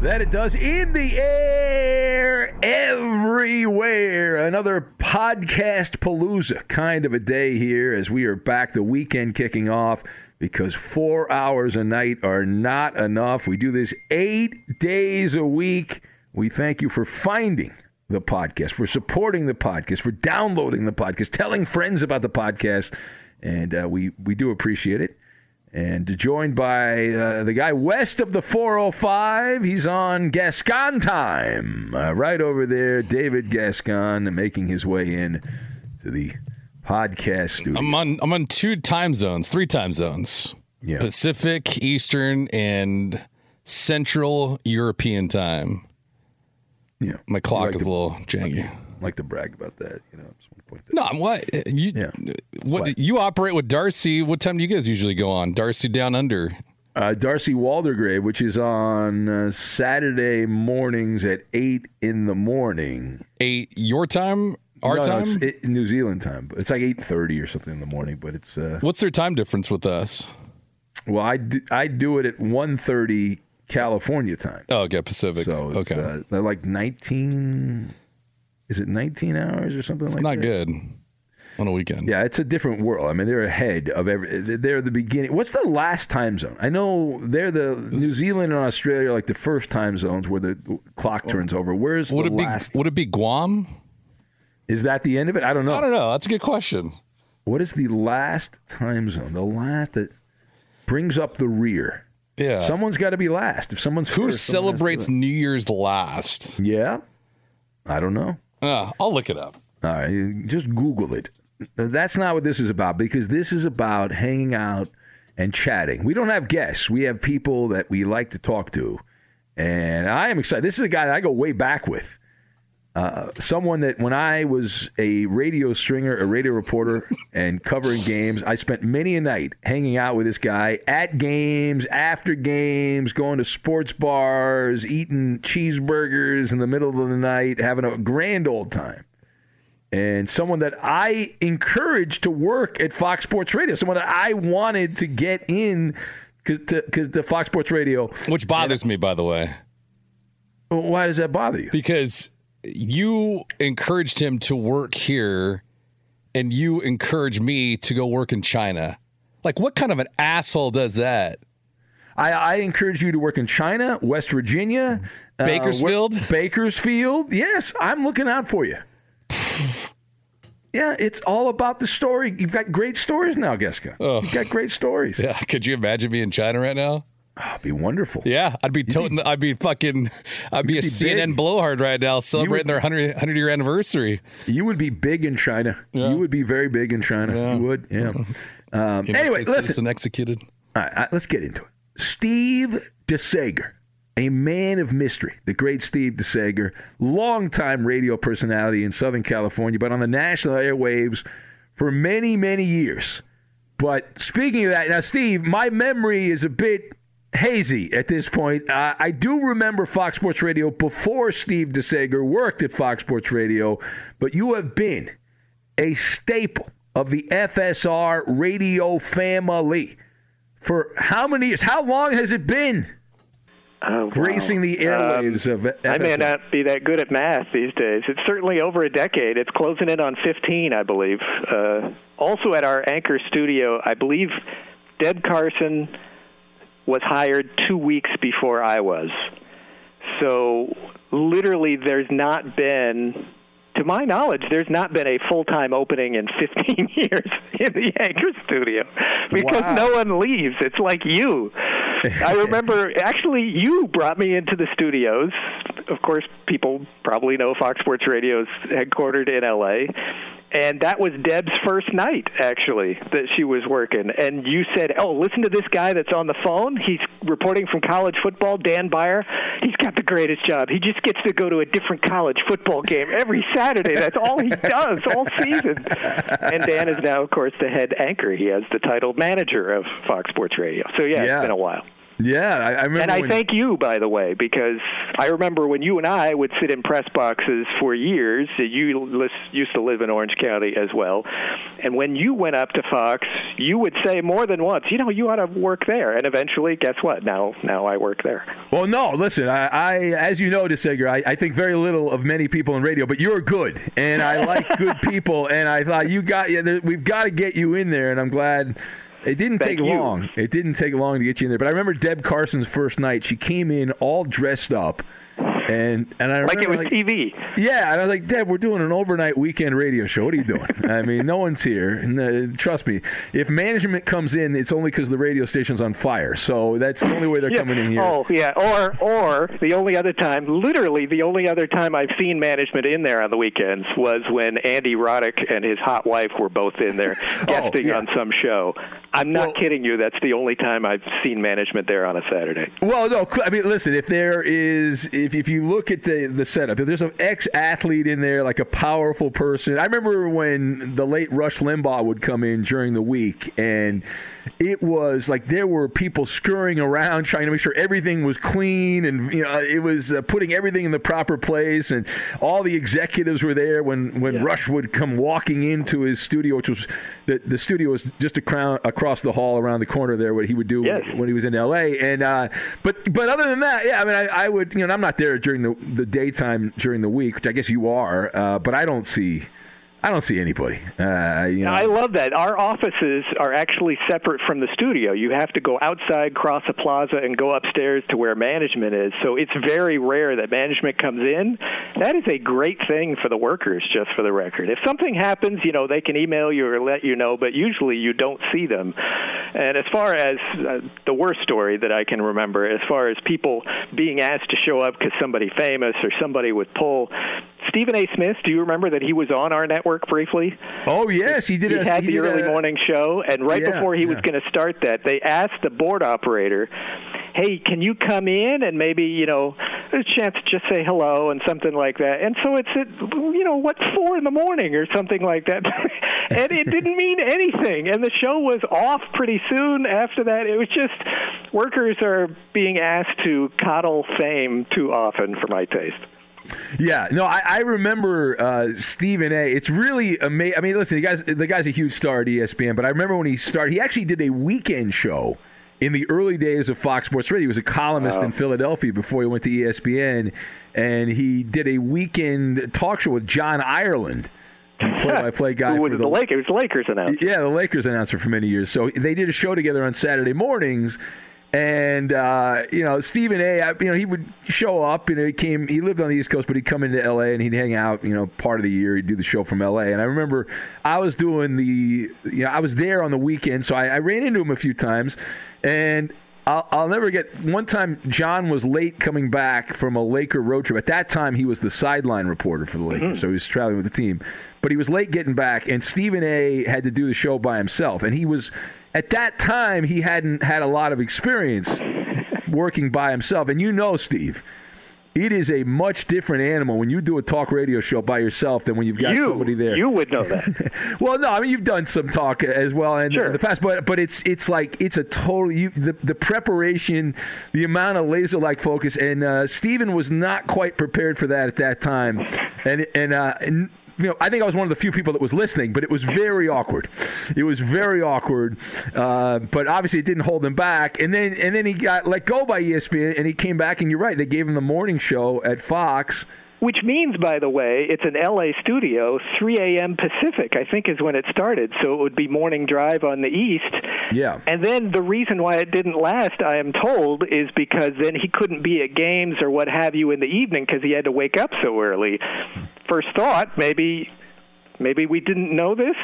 That it does in the air everywhere. Another podcast palooza kind of a day here as we are back, the weekend kicking off because four hours a night are not enough. We do this eight days a week. We thank you for finding the podcast, for supporting the podcast, for downloading the podcast, telling friends about the podcast. And uh, we, we do appreciate it and joined by uh, the guy west of the 405. He's on Gascon time, uh, right over there. David Gascon making his way in to the podcast studio. I'm on I'm on two time zones, three time zones. Yeah. Pacific, Eastern, and Central European time. Yeah, My clock like is to- a little janky. like to brag about that. You know, just want to point that. No, I'm what you Yeah. what, What? you operate with Darcy. What time do you guys usually go on? Darcy down under. Uh, Darcy Waldegrave, which is on uh, Saturday mornings at eight in the morning. Eight your time, our No, no, time. it's it, New Zealand time. It's like eight thirty or something in the morning. But it's uh, What's their time difference with us? well, I do, I do it at 1.30 California time. Oh, okay, Pacific. So it's, okay, uh, they're like nineteen. Is it nineteen hours or something like that? it's like not that? good on a weekend. Yeah, it's a different world. I mean, they're ahead of every. They're the beginning. What's the last time zone? I know they're the New Zealand and Australia are like the first time zones where the clock oh. turns over. Where's Would the it be last? Would it be Guam? Is that the end of it? I don't know. I don't know. That's a good question. What is the last time zone? The last that brings up the rear. Yeah. Someone's got to be last. If someone's Who first, someone celebrates do New Year's last? Yeah, I don't know. Uh, I'll look it up. All right, just Google it. That's not what this is about because this is about hanging out and chatting. We don't have guests. We have people that we like to talk to. And I am excited. This is a guy that I go way back with. Uh, someone that when I was a radio stringer, a radio reporter, and covering games, I spent many a night hanging out with this guy at games, after games, going to sports bars, eating cheeseburgers in the middle of the night, having a grand old time and someone that I encouraged to work at Fox Sports Radio, someone that I wanted to get in because the Fox Sports Radio. Which bothers me, by the way, Why does that bother you? because you encouraged him to work here and you encouraged me to go work in China. Like, what kind of an asshole does that? I, I encourage you to work in China, West Virginia, uh, Bakersfield? where- Bakersfield. Yes, I'm looking out for you. yeah, it's all about the story. You've got great stories now, Geska. You've got great stories. Yeah, could you imagine me in China right now? Oh, it'd be wonderful. Yeah, I'd be toting. I'd be fucking. I'd be a be CNN big. blowhard right now, celebrating their 100, 100 year anniversary. You would be big in China. Yeah. You would be very big in China. You would. Yeah. Um, anyway, listen. executed. All right, all right, let's get into it. Steve DeSager, a man of mystery, the great Steve DeSager, longtime radio personality in Southern California, but on the national airwaves for many, many years. But speaking of that, now, Steve, my memory is a bit hazy at this point. Uh, I do remember Fox Sports Radio before Steve DeSager worked at Fox Sports Radio, but you have been a staple of the FSR radio family for how many years? How long has it been Oh, wow. gracing the airwaves of Um, I may not be that good at math these days. It's certainly over a decade. It's closing in on 15, I believe. Uh, also at our anchor studio, I believe Deb Carson was hired two weeks before I was. So literally, there's not been, to my knowledge, there's not been a full time opening in 15 years in the anchor studio because Wow. no one leaves. It's like you. I remember actually you brought me into the studios. Of course, people probably know Fox Sports Radio is headquartered in LA. And that was Deb's first night, actually, that she was working. And you said, "Oh, listen to this guy that's on the phone. He's reporting from college football. Dan Beyer. He's got the greatest job. He just gets to go to a different college football game every Saturday. That's all he does all season." And Dan is now, of course, the head anchor. He has the title manager of Fox Sports Radio. So yeah, Yeah. it's been a while. Yeah, I, I remember. And I when- thank you, by the way, because I remember when you and I would sit in press boxes for years. You used to live in Orange County as well. And when you went up to Fox, you would say more than once, you know, you ought to work there. And eventually, guess what? Now, now I work there. Well, no, listen, I, I as you know, DeSager, I, I think very little of many people in radio, but you're good, and I like good people, and I thought you got, yeah, we've got to get you in there, and I'm glad. It didn't Thank take you. long. It didn't take long to get you in there. But I remember Deb Carson's first night. She came in all dressed up, and and I Like it was TV. Yeah, and I was like, Deb, we're doing an overnight weekend radio show. What are you doing? I mean, no one's here. And, uh, trust me, if management comes in, it's only because the radio station's on fire. So that's the only way they're Yeah. coming in here. Oh, yeah. Or, or the only other time, literally the only other time I've seen management in there on the weekends was when Andy Roddick and his hot wife were both in there guesting Oh, yeah. on some show. I'm not Well- kidding you. That's the only time I've seen management there on a Saturday. Well, no, I mean, listen. If there is, if, if you look at the the setup, if there's an ex athlete in there, like a powerful person. I remember when the late Rush Limbaugh would come in during the week, and it was like there were people scurrying around trying to make sure everything was clean, and you know, it was uh, putting everything in the proper place, and all the executives were there when when Rush would come walking into his studio, which was the the studio was just a crown, across the hall around the corner there. What he would do Yes. when he was in L.A. And uh, but but other than that, yeah, I mean, I, I would you know I'm not there during the the daytime during the week, which I guess you are, uh, but I don't see I don't see anybody. Uh, you know, I love that. Our offices are actually separate from the studio. You have to go outside, cross a plaza, and go upstairs to where management is. So it's very rare that management comes in. That is a great thing for the workers, just for the record. If something happens, you know, they can email you or let you know, but usually you don't see them. And as far as uh, the worst story that I can remember, as far as people being asked to show up because somebody famous or somebody would pull, Stephen A. Smith, do you remember that he was on our network briefly? oh yes, he did. he a, had the did early a- morning show, and right Yeah, before he was going to start that, they asked the board operator, "Hey, can you come in and maybe you know a chance to just say hello and something like that?" And so it's at you know what four in the morning or something like that, and it didn't mean anything, and the show was off pretty soon after that. It was just workers are being asked to coddle fame too often for my taste. Yeah, no, I, I remember uh, Stephen A. It's really amazing. I mean, listen, the guy's the guy's a huge star at ESPN, but I remember when he started, he actually did a weekend show in the early days of Fox Sports Radio. He was a columnist in Philadelphia before he went to ESPN, and he did a weekend talk show with John Ireland, the play-by-play guy Who for was the Lakers? Lakers announced. yeah, the Lakers announcer for many years. So they did a show together on Saturday mornings, And uh, you know, Stephen A. you know, he would show up. You know, he came. He lived on the East Coast, but he'd come into L.A. and he'd hang out. You know, part of the year he'd do the show from L.A. And I remember I was doing the. You know, I was there on the weekend, so I, I ran into him a few times, and I'll, I'll, never get one time John was late coming back from a Laker road trip. At that time, he was the sideline reporter for the Lakers, mm-hmm. so he was traveling with the team. But he was late getting back, and Stephen A. had to do the show by himself. And he was, at that time, he hadn't had a lot of experience working by himself. And you know, Steve, it is a much different animal when you do a talk radio show by yourself than when you've got you, somebody there. You would know that. well, no, I mean you've done some talk as well in, sure. in the past, but but it's it's like it's a total you, the the preparation, the amount of laser like focus, and uh, Stephen was not quite prepared for that at that time, and and, uh, and you know, I think I was one of the few people that was listening, but it was very awkward. It was very awkward. Uh, but obviously, it didn't hold him back. And then, and then he got let go by ESPN, and he came back. And you're right, they gave him the morning show at Fox. Which means, by the way, it's an LA studio, 3 a.m. Pacific, I think is when it started. So it would be morning drive on the East. Yeah. And then the reason why it didn't last, I am told, is because then he couldn't be at games or what have you in the evening because he had to wake up so early. First thought, maybe maybe we didn't know this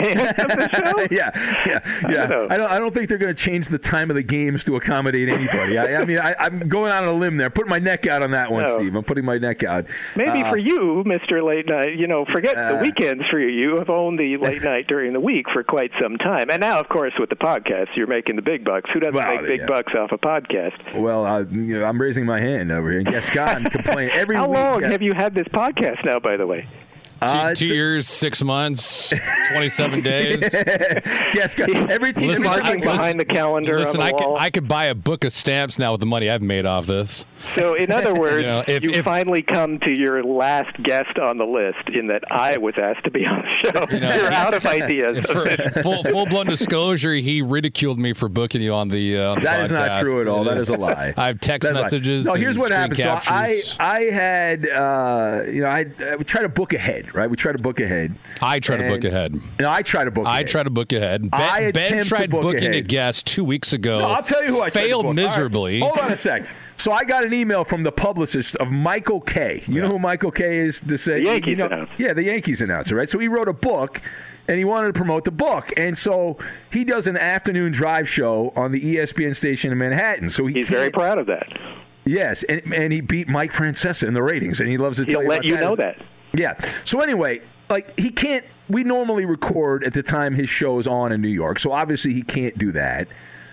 yeah, yeah, yeah. I don't, I don't, I don't think they're going to change the time of the games to accommodate anybody. I, I mean, I, am going out on a limb there, putting my neck out on that one, no. Steve. I'm putting my neck out. Maybe uh, for you, Mister Late Night, you know, forget uh, the weekends for you. You have owned the late night during the week for quite some time, and now, of course, with the podcast, you're making the big bucks. Who doesn't well, make big yeah. bucks off a podcast? Well, uh, you know, I'm raising my hand over here, and Gascon complain every. How week. long have you had this podcast now? By the way. Uh, two, two years, six months, twenty-seven days. yes, everything listen, marking I, behind the calendar. Listen, I could I could buy a book of stamps now with the money I've made off this. So, in other words, you, know, if, you if, finally come to your last guest on the list. In that I was asked to be on the show. You know, You're out of ideas. For, full, full-blown disclosure, he ridiculed me for booking you on the. Uh, on that the is not true at all. That is a lie. I have text That's messages. No, here's what happened. So I I had uh, you know I, I would try to book ahead right? We try to book ahead. I try to book ahead. No, I try to book. I ahead. try to book ahead. Ben, I ben tried book booking ahead. a guest two weeks ago. No, I'll tell you who I failed miserably. Right. Hold on a sec. So I got an email from the publicist of Michael Kay. You yeah. know who Michael Kay. is? To say, the Yankees you know, announcer. Yeah, the Yankees announcer, right? So he wrote a book and he wanted to promote the book. And so he does an afternoon drive show on the ESPN station in Manhattan. So he he's very proud of that. Yes, and, and he beat Mike Francesa in the ratings, and he loves to He'll tell you let you that. know that. Yeah. So anyway, like he can't. We normally record at the time his show is on in New York, so obviously he can't do that.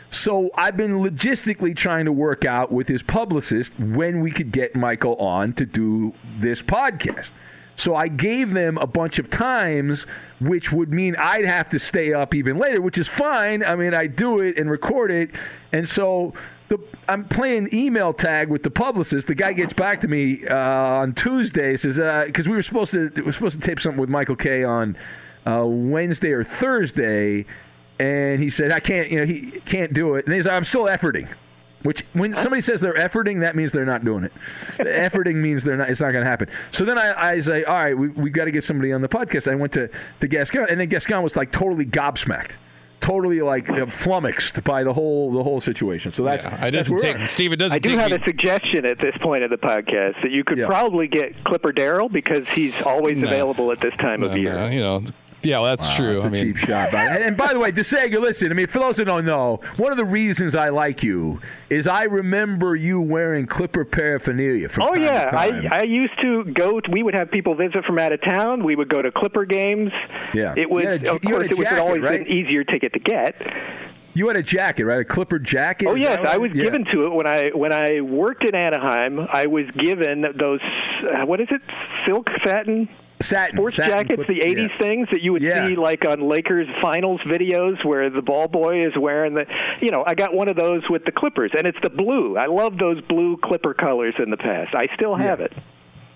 So I've been logistically trying to work out with his publicist when we could get Michael on to do this podcast. So I gave them a bunch of times, which would mean I'd have to stay up even later, which is fine. I mean, I do it and record it. And so the, I'm playing email tag with the publicist. The guy gets back to me uh, on Tuesday, says, because uh, we were supposed to, we were supposed to tape something with Michael Kay on uh, Wednesday or Thursday and he said, "I can't, you know, he can't do it." And he's like, "I'm still efforting." Which, when somebody says they're efforting, that means they're not doing it. efforting means they're not. It's not going to happen. So then I, I say, "All right, we we got to get somebody on the podcast." I went to to Gascon, and then Gascon was like totally gobsmacked totally like uh, flummoxed by the whole the whole situation. So that's yeah, I doesn't take Steve. It doesn't. I do have me. a suggestion at this point of the podcast that you could yeah. probably get Clipper Darrell because he's always no. available at this time no, of year. No, you know, yeah, well, that's wow, true. That's I a mean, cheap shot. And, and by the way, DeSager, listen. I mean, for those who don't know, one of the reasons I like you is I remember you wearing Clipper paraphernalia. From oh time yeah, to time. I I used to go. To, we would have people visit from out of town. We would go to Clipper games. Yeah, it was a, of course it was jacket, always right? an easier ticket to get. You had a jacket, right? A Clipper jacket. Oh yes, I was yeah. given to it when I when I worked in Anaheim. I was given those uh, what is it, silk satin satin sports satin jackets, the '80s yeah. things that you would Yeah. see like on Lakers finals videos, where the ball boy is wearing the. You know, I got one of those with the Clippers, and it's the blue. I love those blue Clipper colors in the past. I still have Yeah. it.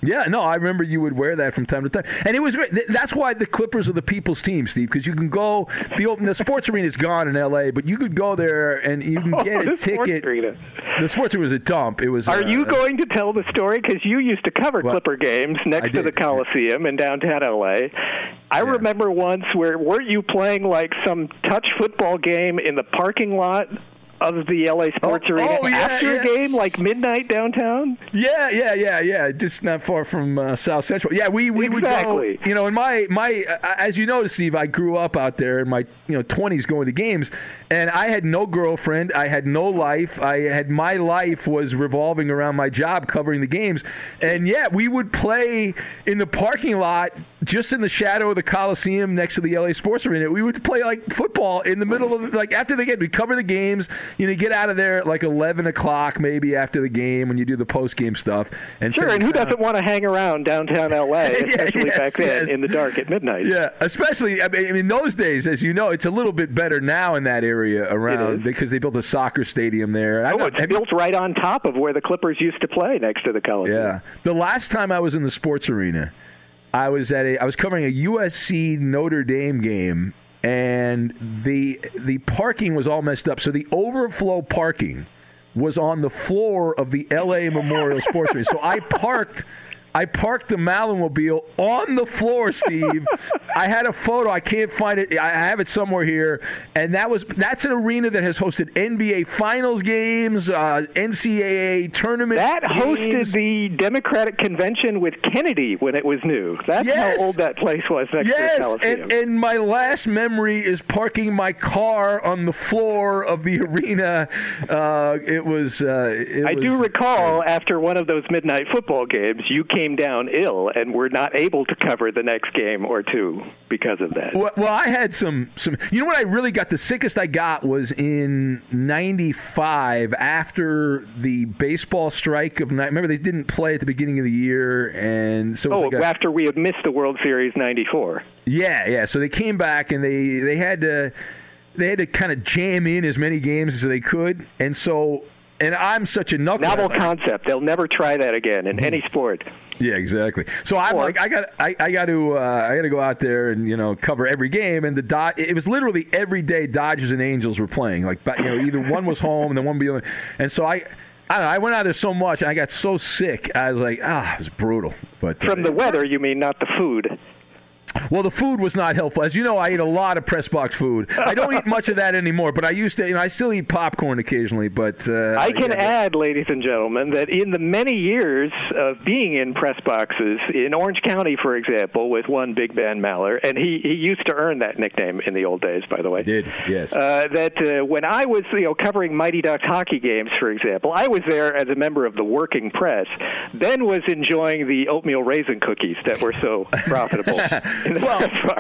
Yeah, no, I remember you would wear that from time to time, and it was great. That's why the Clippers are the people's team, Steve, because you can go. The open, the sports arena is gone in L.A., but you could go there and you can get Oh, a the sports ticket. arena. The sports arena was a dump. It was. Are uh, you going to tell the story? Because you used to cover Well, Clipper games next to the. Coliseum in downtown LA. I remember once where weren't you playing like some touch football game in the parking lot of the LA Sports Oh, Arena oh, yeah, after yeah. a game, like midnight downtown? Yeah, yeah, yeah, yeah. Just not far from uh, South Central. Yeah, we, we Exactly. would go. You know, in my my uh, as you know, Steve, I grew up out there in my you know twenties going to games, and I had no girlfriend. I had no life. I had my life was revolving around my job covering the games, and yeah, we would play in the parking lot. Just in the shadow of the Coliseum next to the LA Sports Arena, we would play like football in the middle of like after the game. We cover the games, you know, get out of there at like eleven o'clock maybe after the game when you do the post game stuff. And Sure, and who down. doesn't want to hang around downtown LA, Yeah, especially yes, back then yes. in the dark at midnight? Yeah, especially I mean, in those days, as you know, it's a little bit better now in that area around because they built a soccer stadium there. Oh, know- it's have you- built right on top of where the Clippers used to play next to the Coliseum. Yeah. The last time I was in the sports arena, I was at a I was covering a USC Notre Dame game and the the parking was all messed up. So the overflow parking was on the floor of the LA Memorial Sports Arena. So I parked I parked the Malamobile on the floor, Steve. I had a photo. I can't find it. I have it somewhere here. And that was that's an arena that has hosted NBA Finals games, uh, NCAA tournament. That hosted games. the Democratic convention with Kennedy when it was new. That's Yes. how old that place was next Yes, and, and my last memory is parking my car on the floor of the arena. Uh, it was. Uh, it I do was- recall after one of those midnight football games, you came down ill and were not able to cover the next game or two because of that. Well, well, I had some some. You know what? I really got the sickest I got was in '95 after the baseball strike of night. Remember they didn't play at the beginning of the year, and so Oh, like a- after we had missed the World Series '94. Yeah, yeah. So they came back and they they had to they had to kind of jam in as many games as they could, and so and I'm such a knucklehead. Novel concept. They'll never try that again in mm-hmm. any sport. Yeah, exactly. So I'm Or- like, I got, I, I got to, uh, I got to go out there and you know cover every game. And the dot, it was literally every day Dodgers and Angels were playing. Like, you know, either one was home and then one be. And so I, I, don't know, I went out there so much and I got so sick. I was like, ah, it was brutal. But uh, From the weather, you mean, not the food. Well, the food was not helpful. As you know, I eat a lot of press box food. I don't eat much of that anymore, but I used to. You know, I still eat popcorn occasionally. But uh, I can yeah, add, ladies and gentlemen, that in the many years of being in press boxes in Orange County, for example, with one Big Ben Maller, and he, he used to earn that nickname in the old days, by the way. Did yes. Uh, that uh, when I was you know covering Mighty Ducks hockey games, for example, I was there as a member of the working press. Ben was enjoying the oatmeal raisin cookies that were so profitable well,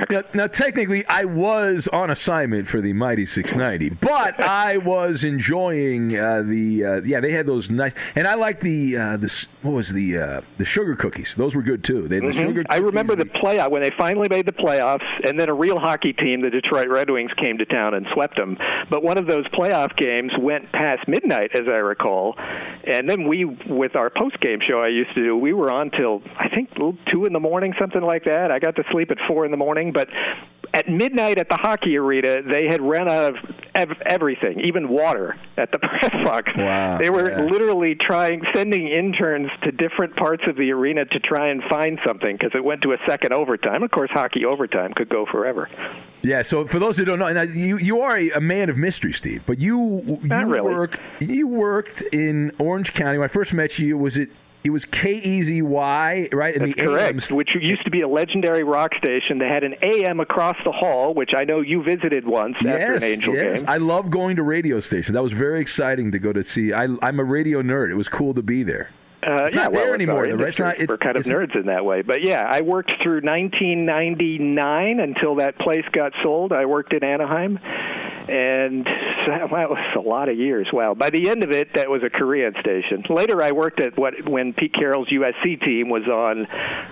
now, now, technically, I was on assignment for the Mighty 690, but I was enjoying uh, the. Uh, yeah, they had those nice, and I like the uh, the what was the uh, the sugar cookies. Those were good too. They had the sugar. I remember the playoff when they finally made the playoffs, and then a real hockey team, the Detroit Red Wings, came to town and swept them. But one of those playoff games went past midnight, as I recall, and then we, with our post-game show I used to do, we were on till I think two in the morning, something like that. I got to sleep at four in the morning, but. At midnight at the hockey arena, they had run out of ev- everything, even water at the press box. Wow, They were yeah. literally trying, sending interns to different parts of the arena to try and find something because it went to a second overtime. Of course, hockey overtime could go forever. Yeah. So for those who don't know, now you you are a, man of mystery, Steve. But you you really. worked you worked in Orange County. When I first met you, was it it was K E Z Y right? in That's the correct. AMs. Which used to be a legendary rock station. They had an AM across the hall, which I know you visited once after Yes, an Angel yes. game. I love going to radio stations. That was very exciting to go to see. I, I'm a radio nerd. It was cool to be there. Uh, It's yeah, not well, there anymore, though, right? It's not- it's- We're kind of nerds in that way. But yeah, I worked through 1999 until that place got sold. I worked in Anaheim, and that was a lot of years. Wow. By the end of it, that was a Korean station. Later, I worked at what when Pete Carroll's USC team was on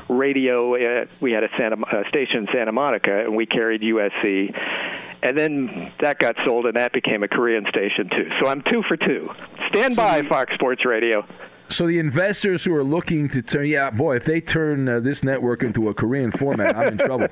radio. Uh, we had a, Santa, a station in Santa Monica, and we carried USC. And then that got sold, and that became a Korean station too. So I'm two for two. Stand by, Fox Sports Radio. So the investors who are looking to turn, yeah, boy, if they turn uh, this network into a Korean format, I'm in trouble.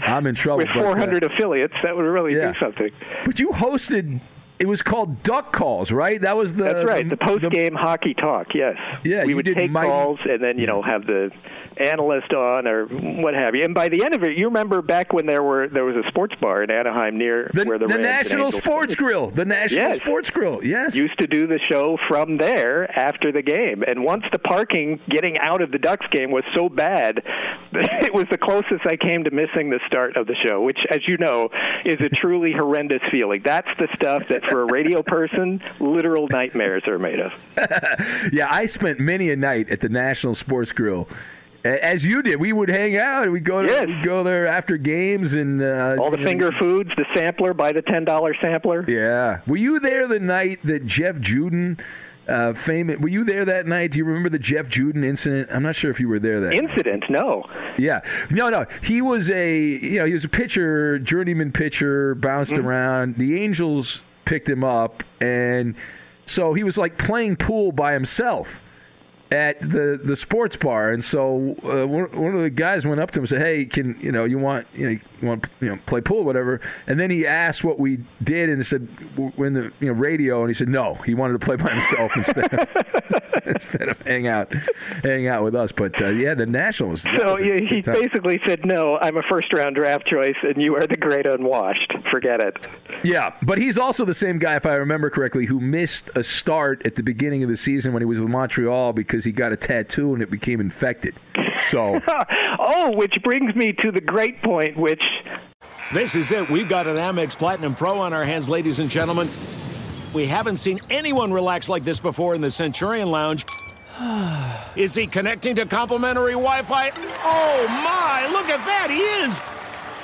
I'm in trouble. with but, uh, 400 affiliates, that would really yeah. do something. But you hosted it was called duck calls, right? That was the That's right. The, post game hockey talk. Yes. Yeah, we would take Mike- calls and then you know have the analyst on or what have you. And by the end of it, you remember back when there were there was a sports bar in Anaheim near the, where the, the National Sports. Grill. The National Yes. Sports Grill. Yes. Used to do the show from there after the game, and once the parking getting out of the Ducks game was so bad, it was the closest I came to missing the start of the show, which, as you know, is a truly horrendous feeling. That's the stuff that, for a radio person, literal nightmares are made of. yeah, I spent many a night at the National Sports Grill. As you did, we would hang out. We'd go, to, Yes. we'd go there after games and uh, All the know, finger foods, the sampler, buy the ten dollar sampler. Yeah. Were you there the night that Jeff Juden, uh, famous? Were you there that night? Do you remember the Jeff Juden incident? I'm not sure if you were there that. Incident? No. Yeah. No, no. He was a you know he was a pitcher, journeyman pitcher, bounced around. The Angels picked him up, and so he was like playing pool by himself at the the sports bar. And so uh, one, one of the guys went up to him and said, "Hey, can you know you want you know you want you know play pool, whatever?" And then he asked what we did, and he said, "We're in the you know radio," and he said, "No, he wanted to play by himself instead." Of, Instead of hang out, hang out with us, but uh, yeah, the Nationals. So yeah, he time. basically said, "No, I'm a first round draft choice, and you are the great unwashed. Forget it." Yeah, but he's also the same guy, if I remember correctly, who missed a start at the beginning of the season when he was with Montreal because he got a tattoo and it became infected. So, oh, which brings me to the great point, which This is it. We've got an Amex Platinum Pro on our hands, ladies and gentlemen. We haven't seen anyone relax like this before in the Centurion Lounge. Is he connecting to complimentary Wi Fi? Oh my, look at that, he is!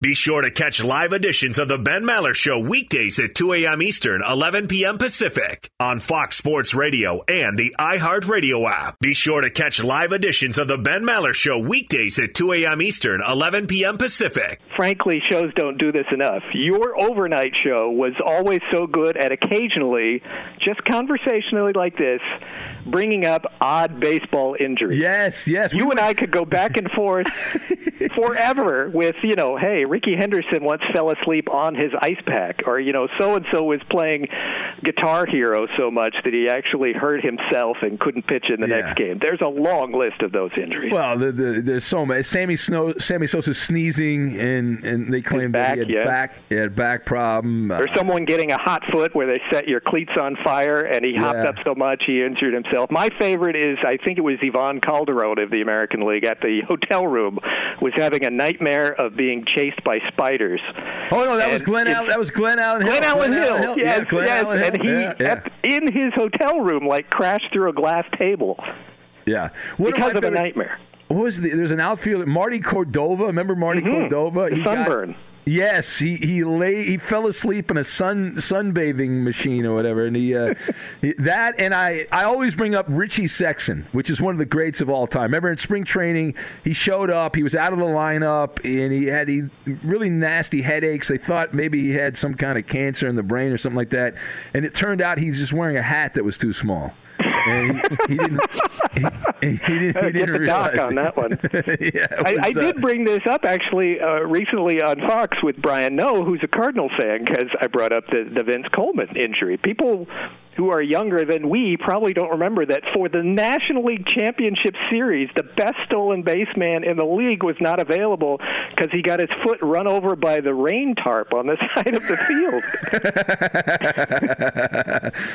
Be sure to catch live editions of the Ben Maller Show weekdays at 2 a.m. Eastern, 11 p.m. Pacific on Fox Sports Radio and the iHeartRadio app. Be sure to catch live editions of the Ben Maller Show weekdays at 2 a.m. Eastern, 11 p.m. Pacific. frankly, shows don't do this enough. Your overnight show was always so good at occasionally, just conversationally like this, bringing up odd baseball injuries. Yes, yes. You and I could go back and forth forever with, you know, hey, Rickey Henderson once fell asleep on his ice pack, or you know, so and so was playing Guitar Hero so much that he actually hurt himself and couldn't pitch in the Yeah. next game. There's a long list of those injuries. Well, the, the, there's so many. Sammy Snow, Sammy Sosa sneezing, and and they claimed that he had yeah. back, he had back problem. Uh, or someone getting a hot foot where they set your cleats on fire and he hopped Yeah. up so much he injured himself. My favorite is I think it was Ivan Calderon of the American League at the hotel room was having a nightmare of being chased by spiders. Oh no, that was Glenn. Allen, that was Glenn Allen Hill. Glenn Allen Hill. Yeah, Yes, Glenn yes. Allen Hill. And he yeah, yeah. At, in his hotel room like crashed through a glass table. Yeah. One Because of a nightmare. What was the? There's an outfielder, Marty Cordova. Remember Marty Mhm. Cordova? Got- sunburn. Yes, he he lay he fell asleep in a sun sunbathing machine or whatever, and he, uh, he that and I I always bring up Richie Sexson, which is one of the greats of all time. Remember in spring training, he showed up, he was out of the lineup, and he had he really nasty headaches. They thought maybe he had some kind of cancer in the brain or something like that, and it turned out he's just wearing a hat that was too small. And he, he didn't. He, he didn't. He Get didn't the doc realize on that one. yeah, I, I uh, did bring this up actually uh, recently on Fox with Brian Noe, who's a Cardinal fan, because I brought up the, the Vince Coleman injury. People who are younger than we probably don't remember that for the National League Championship Series, the best stolen baseman in the league was not available because he got his foot run over by the rain tarp on the side of the field.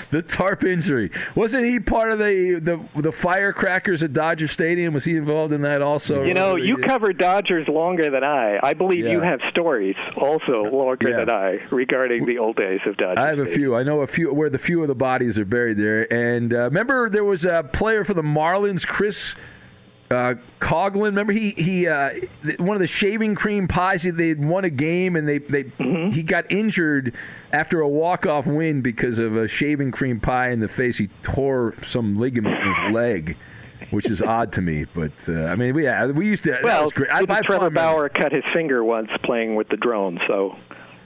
the tarp injury. Wasn't he part of the the the firecrackers at Dodger Stadium? Was he involved in that also? You know, you covered Dodgers longer than I. I believe you have stories also longer Yeah. than I regarding the old days of Dodgers. I have a few. I know a few where the few of the bodies are buried there. And uh, remember, there was a player for the Marlins, Chris uh, Coghlan. Remember, he he uh, one of the shaving cream pies. They had won a game, and they they Mm-hmm. he got injured after a walk off win because of a shaving cream pie in the face. He tore some ligament in his leg. Which is odd to me, but uh, I mean, we yeah, we used to. that Well, was great. I Trevor Bauer cut his finger once playing with the drone, so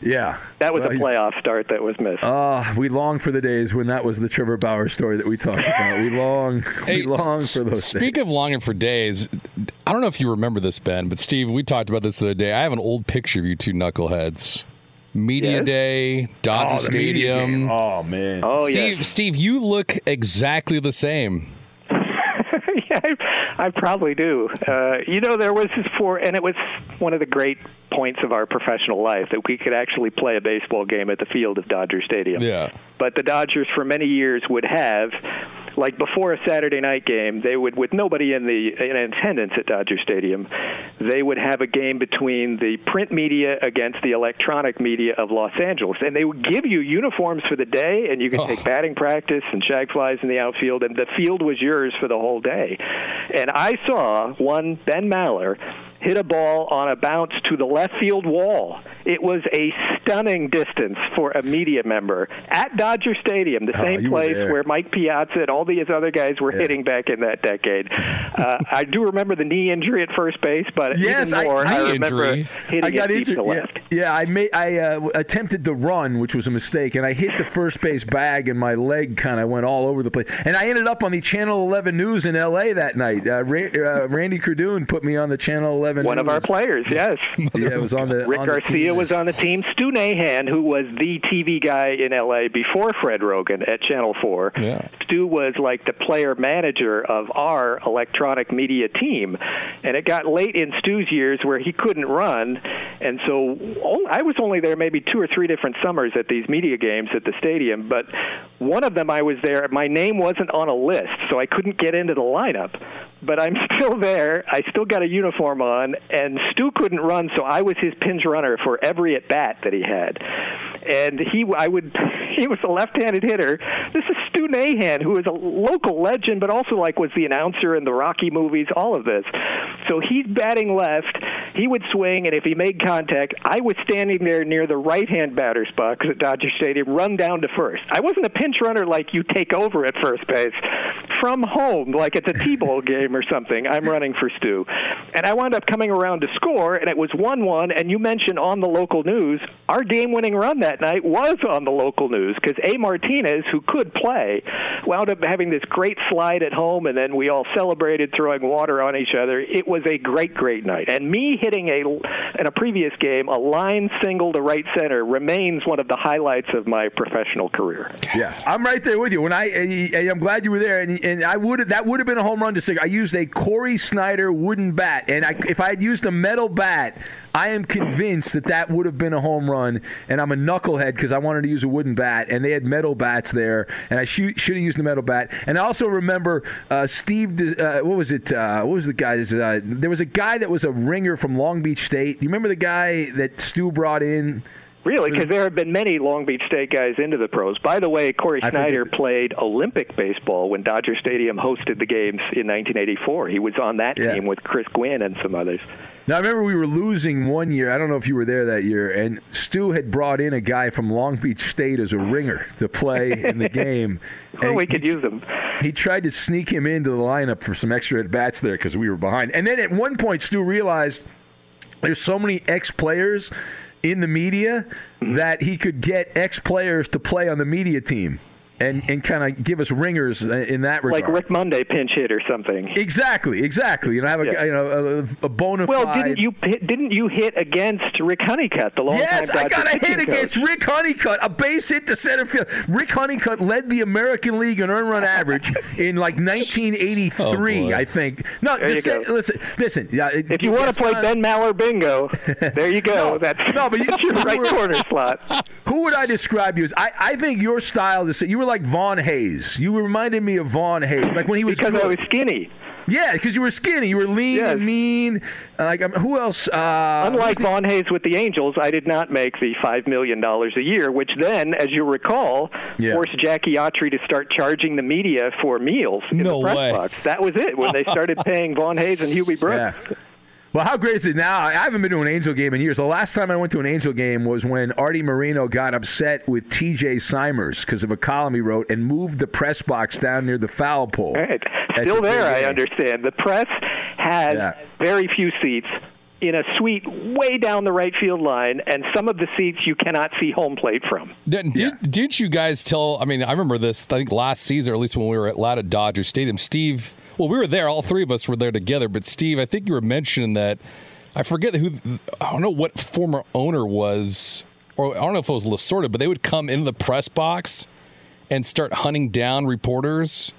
Yeah, that was Well, a playoff start that was missed. Ah, we long for the days when that was the Trevor Bauer story that we talked about. We long, we long for those Speak days. of longing for days, I don't know if you remember this, Ben, but Steve, we talked about this the other day. I have an old picture of you two knuckleheads. Media Yes? Day, Dodger Oh, the media Stadium. Oh man. Oh, Steve, yes. Steve, you look exactly the same. I, I probably do. Uh, you know, there was this for, and it was one of the great points of our professional life that we could actually play a baseball game at the field of Dodger Stadium. Yeah. But the Dodgers, for many years, would have, like before a Saturday night game, they would, with nobody in the in attendance at Dodger Stadium, they would have a game between the print media against the electronic media of Los Angeles, and they would give you uniforms for the day, and you could oh. take batting practice and shag flies in the outfield, and the field was yours for the whole day. And I saw one Ben Maller hit a ball on a bounce to the left field wall. It was a stunning distance for a media member at Dodger Stadium, the Oh, same place where Mike Piazza and all these other guys were hitting back in that decade. uh, I do remember the knee injury at first base, but Yes, even more, I, I, remember hitting I got it injured. to Yeah, left. yeah, I made. I uh, attempted to run, which was a mistake, and I hit the first base bag, and my leg kind of went all over the place. And I ended up on the Channel 11 News in L.A. that night. Uh, uh, Randy Cardoon put me on the Channel 11. One of our players, yes. Yeah, it was on the. Rick on the Garcia team. was on the team. Stu Nahan, who was the TV guy in LA before Fred Roggin at Channel 4. Yeah. Stu was like the player manager of our electronic media team. And it got late in Stu's years where he couldn't run. And so I was only there maybe two or three different summers at these media games at the stadium. But one of them I was there, my name wasn't on a list, so I couldn't get into the lineup. But I'm still there. I still got a uniform on, and Stu couldn't run, so I was his pinch runner for every at bat that he had. And he, I would, he was a left-handed hitter. This is Stu Nahan, who is a local legend, but also like was the announcer in the Rocky movies, all of this. So he's batting left. He would swing, and if he made contact, I was standing there near the right-hand batter spot 'cause at Dodger Stadium, run down to first. I wasn't a pinch runner like you take over at first base. From home, like it's a T-ball game or something, I'm running for Stu. And I wound up coming around to score, and it was 1-1, and you mentioned on the local news, our game-winning run that night was on the local news because A. Martinez, who could play. Wound up having this great slide at home, and then we all celebrated throwing water on each other. It was a great, great night. And me hitting a in a previous game a line single to right center remains one of the highlights of my professional career. Yeah, I'm right there with you. When I, I'm glad you were there, and, and I would that would have been a home run to stick. I used a Cory Snyder wooden bat, and I, if I had used a metal bat, I am convinced that that would have been a home run. And I'm a knucklehead because I wanted to use a wooden bat, and they had metal bats there, and I should have used the metal bat. And I also remember uh, Steve. Uh, what was it? Uh, what was the guy's? Uh, there was a guy that was a ringer from Long Beach State. You remember the guy that Stu brought in? Really, because there have been many Long Beach State guys into the pros. By the way, Cory Snyder played Olympic baseball when Dodger Stadium hosted the games in 1984. He was on that Yeah. team with Chris Gwynn and some others. Now, I remember we were losing one year. I don't know if you were there that year, and Stu had brought in a guy from Long Beach State as a ringer to play in the game. Well, And we he- could use him. He tried to sneak him into the lineup for some extra at bats there because we were behind. And then at one point, Stu realized there's so many ex players in the media that he could get ex players to play on the media team and, and kind of give us ringers in that regard. Like Rick Monday pinch hit or something. Exactly, exactly. You know, have a Yeah. you know a, a bona Well, didn't you hit- didn't you hit against Rick Honeycutt, the long Yes, time I got a hit pitching against? Rick Honeycutt, a base hit to center field. Rick Honeycutt led the American League in earned run average in like 1983, I think. No, Oh, There just you say- go. listen, listen. yeah, If you want to play Ben Maller bingo, there you go. That's no, but you, that's your right corner slot. Who would I describe you as? I, I think your style is you were like Von Hayes. You reminded me of Von Hayes, like when he was Because I was skinny. Yeah, because you were skinny. You were lean and mean. Like um, who else? Uh, Unlike Von Hayes with the Angels, I did not make the five million dollars a year, which then, as you recall, Yeah. forced Jackie Autry to start charging the media for meals in No the press way. box. That was it when they started paying Von Hayes and Hubie Brooks. Yeah. Well, how great is it now? I haven't been to an Angel game in years. The last time I went to an Angel game was when Arte Moreno got upset with TJ Simers because of a column he wrote and moved the press box down near the foul pole. Right. Still the there, I understand. The press has Yeah. very few seats in a suite way down the right field line, and some of the seats you cannot see home plate from. Did, did, didn't you guys tell? I mean, I remember this. I think last season, or at least when we were at Loud at Dodger Stadium, Steve. Well, we were there. All three of us were there together. But Steve, I think you were mentioning that. I forget who. I don't know what former owner was, or I don't know if it was Lasorda, but they would come into the press box and start hunting down reporters.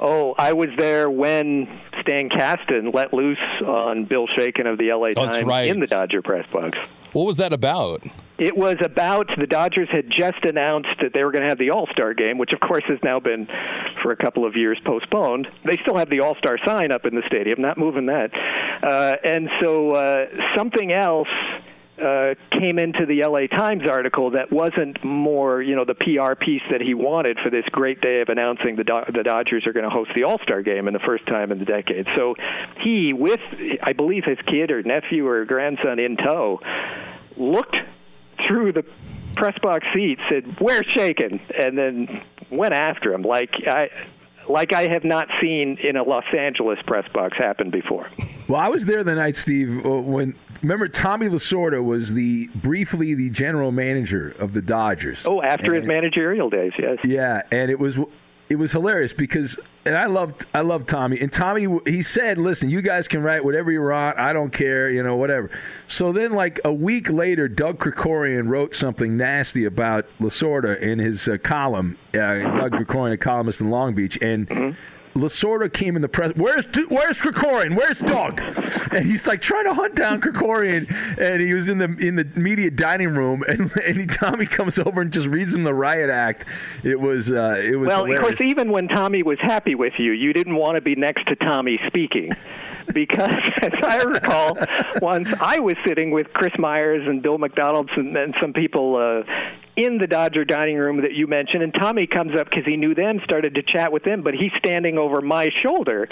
Oh, I was there when Stan Kasten let loose on Bill Shaikin of the LA Oh, Times right. in the Dodger press box. What was that about? It was about the Dodgers had just announced that they were going to have the All Star game, which of course has now been for a couple of years postponed. They still have the All Star sign up in the stadium, not moving that. Uh, and so uh, something else. Uh, came into the LA Times article that wasn't more, you know, the PR piece that he wanted for this great day of announcing the Do- the Dodgers are going to host the All Star game in the first time in the decade. So he, with I believe his kid or nephew or grandson in tow, looked through the press box seat, said, "Where's Shaikin?" and then went after him like I like I have not seen in a Los Angeles press box happen before. Well, I was there the night, Steve, uh, when remember Tommy Lasorda was the briefly the general manager of the Dodgers. Oh, after his managerial days, yes. Yeah, and it was it was hilarious because and I loved I loved Tommy and Tommy he said, "Listen, you guys can write whatever you want. I don't care, you know, whatever." So then, like a week later, Doug Krikorian wrote something nasty about Lasorda in his uh, column. Uh, Doug Krikorian, a columnist in Long Beach, and. Lasorda came in the press. Where's Where's Krikorian? Where's Doug? And he's like trying to hunt down Krikorian, and he was in the in the media dining room, and, and he, Tommy comes over and just reads him the riot act. It was uh, it was Well, hilarious. of course, even when Tommy was happy with you, you didn't want to be next to Tommy speaking. Because, as I recall, once I was sitting with Chris Myers and Bill McDonald and, and some people uh, in the Dodger dining room that you mentioned, and Tommy comes up because he knew them, started to chat with them, but he's standing over my shoulder.